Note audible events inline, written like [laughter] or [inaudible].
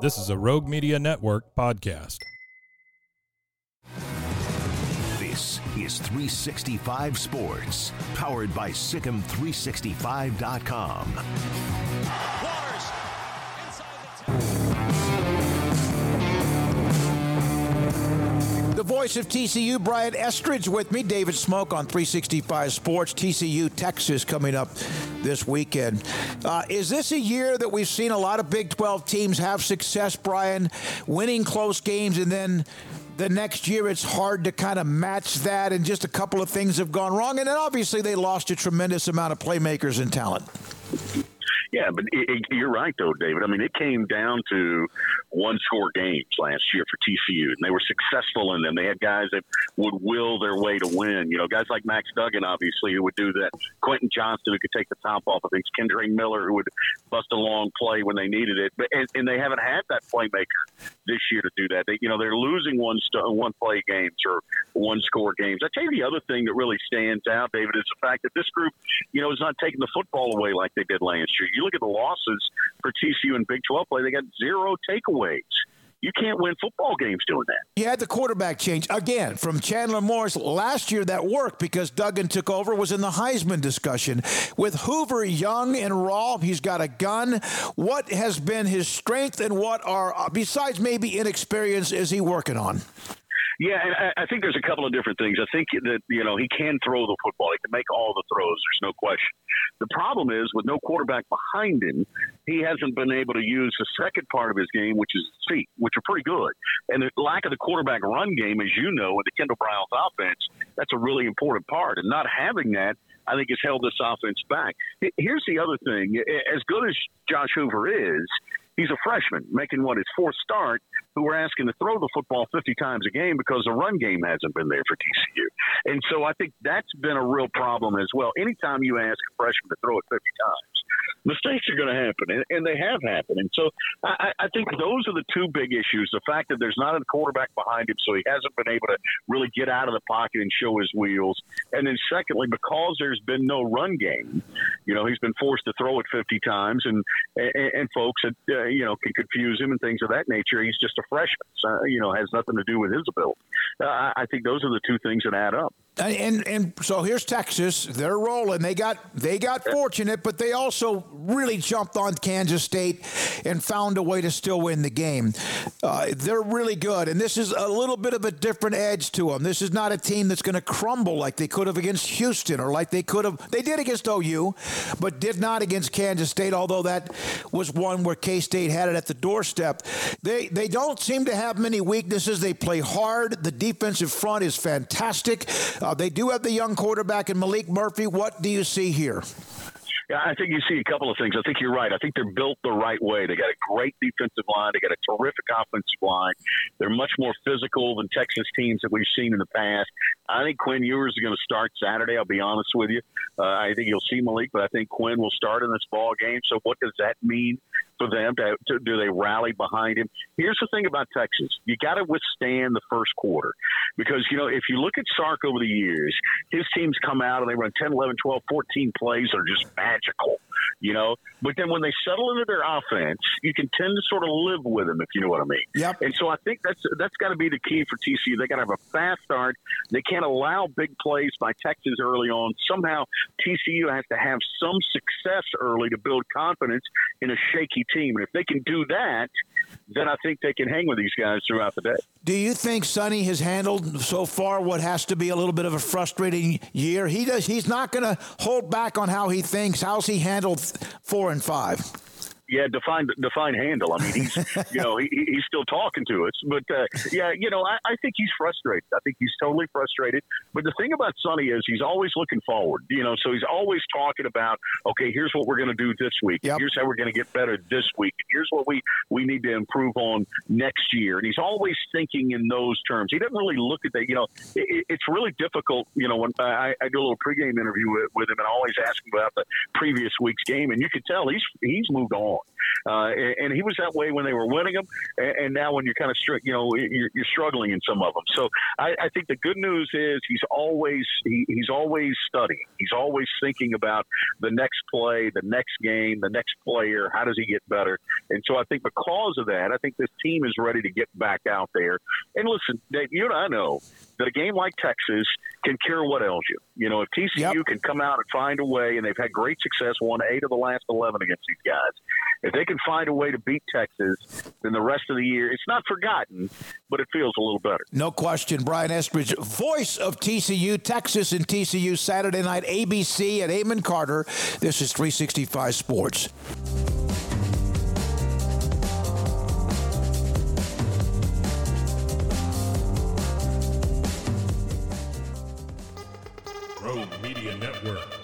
This is a Rogue Media Network podcast. This is 365 Sports, powered by SicEm365.com. voice of TCU, Brian Estridge, with me. David Smoak on 365 Sports. TCU, Texas, coming up this weekend. Uh, is this a year that we've seen a lot of Big 12 teams have success, Brian, winning close games, and then the next year it's hard to kind of match that, and just a couple of things have gone wrong, and then obviously they lost a tremendous amount of playmakers and talent. Yeah, but it, it, you're right, though, David. I mean, it came down to one score games last year for TCU, and they were successful in them. They had guys that would will their way to win. You know, guys like Max Duggan, obviously, who would do that. Quentin Johnston, who could take the top off of things. Kendre Miller, who would bust a long play when they needed it. But and, and they haven't had that playmaker this year to do that. They, you know, they're losing one st- one play games or one score games. I tell you, the other thing that really stands out, David, is the fact that this group, you know, is not taking the football away like they did last year. Look at the losses for TCU and Big 12 play, they got zero takeaways. You can't win football games doing that. You had the quarterback change again from Chandler Morris last year. That worked because Duggan took over. Was in the Heisman discussion with Hoover young and raw. He's got a gun. What has been his strength and what are besides maybe inexperience is he working on? Yeah, and I, I think there's a couple of different things. I think that you know he can throw the football. He can make all the throws. There's no question. The problem is with no quarterback behind him, he hasn't been able to use the second part of his game, which is feet, which are pretty good. And the lack of the quarterback run game, as you know, in the Kendal Briles' offense, that's a really important part. And not having that, I think, has held this offense back. Here's the other thing: as good as Josh Hoover is, he's a freshman making what his fourth start who we're asking to throw the football 50 times a game because the run game hasn't been there for TCU. And so I think that's been a real problem as well. Anytime you ask a freshman to throw it 50 times, mistakes are going to happen, and, and, they have happened. And so I, I, think those are the two big issues: the fact that there's not a quarterback behind him, so he hasn't been able to really get out of the pocket and show his wheels. And then secondly, because there's been no run game, you know, he's been forced to throw it 50 times, and and, and folks that uh, you know can confuse him and things of that nature. He's just a freshman, so, you know, has nothing to do with his ability. Uh, I think those are the two things that add up. And, and so here's Texas. They're rolling. They got they got fortunate, but they also really jumped on Kansas State and found a way to still win the game. Uh, they're really good, and this is a little bit of a different edge to them. This is not a team that's going to crumble like they could have against Houston or like they could have. They did against OU, but did not against Kansas State. Although that was one where K State had it at the doorstep. They they don't seem to have many weaknesses. They play hard. The defensive front is fantastic. Uh, they do have the young quarterback in Maalik Murphy. What do you see here? Yeah, I think you see a couple of things. I think you're right. I think they're built the right way. They got a great defensive line. They got a terrific offensive line. They're much more physical than Texas teams that we've seen in the past. I think Quinn Ewers is going to start Saturday. I'll be honest with you. Uh, I think you'll see Maalik, but I think Quinn will start in this ball game. So what does that mean for them? To, to, do they rally behind him? Here's the thing about Texas: you got to withstand the first quarter because you know if you look at Sark over the years, his teams come out and they run 10, 11, 12, 14 plays that are just magical you know. But then when they settle into their offense, you can tend to sort of live with them, if you know what I mean. Yep. And so I think that's that's got to be the key for TCU. They got to have a fast start. They can't allow big plays by Texas early on. Somehow TCU has to have some success early to build confidence in a shaky team, and if they can do that then I think they can hang with these guys throughout the day. Do you think Sonny has handled so far what has to be a little bit of a frustrating year? He does. He's not going to hold back on how he thinks. How's he handled four and five? Yeah, define define handle. I mean, he's [laughs] you know he, he's still talking to us, but uh, yeah, you know, I, I think he's frustrated. I think he's totally frustrated. But the thing about Sonny is he's always looking forward. You know, so he's always talking about okay, here's what we're going to do this week. Yep. Here's how we're going to get better this week. Here's what we we need to improve on next year. And he's always thinking in those terms. He doesn't really look at that. You know, it, it's really difficult. You know, when I, I do a little pregame interview with, with him, and I always ask him about the previous week's game, and you can tell he's he's moved on want. Uh, and, and he was that way when they were winning them, and, and now when you're kind of str- you know you're, you're struggling in some of them. So I, I think the good news is he's always he, he's always studying. He's always thinking about the next play, the next game, the next player. How does he get better? And so I think because of that, I think this team is ready to get back out there. And listen, Dave, you and I know that a game like Texas can cure what ails you. You know, if TCU Yep. can come out and find a way, and they've had great success, won eight of the last 11 against these guys. If they can find a way to beat Texas, then the rest of the year, it's not forgotten, but it feels a little better. No question. Brian Estridge, voice of TCU, Texas and TCU Saturday night, ABC at Amon Carter. This is 365 Sports. RogueMediaNetwork.com.